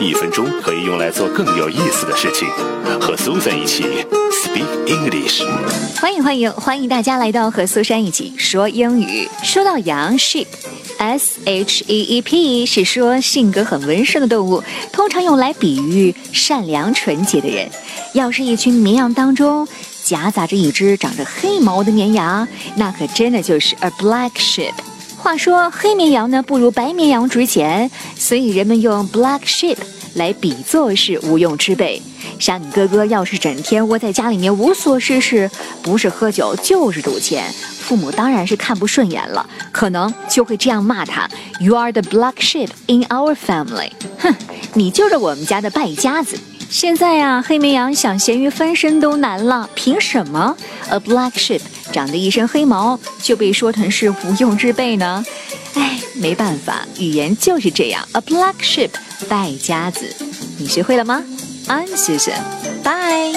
一分钟可以用来做更有意思的事情。和苏珊一起 speak English。欢迎欢迎欢迎大家来到和苏珊一起说英语。说到羊 sheep，s h e e p 是说性格很温顺的动物，通常用来比喻善良纯洁的人。要是一群绵羊当中夹杂着一只长着黑毛的绵羊，那可真的就是 a black sheep。话说黑绵羊呢不如白绵羊值钱，所以人们用 black sheep 来比作是无用之辈。像你哥哥要是整天窝在家里面无所事事，不是喝酒就是赌钱，父母当然是看不顺眼了，可能就会这样骂他：“You are the black sheep in our family。”哼，你就是我们家的败家子。现在呀，黑绵羊想咸鱼翻身都难了，凭什么 a black sheep 长得一身黑毛就被说成是无用之辈呢？哎，没办法，语言就是这样，a black sheep 败家子。你学会了吗？I'm Susan，拜。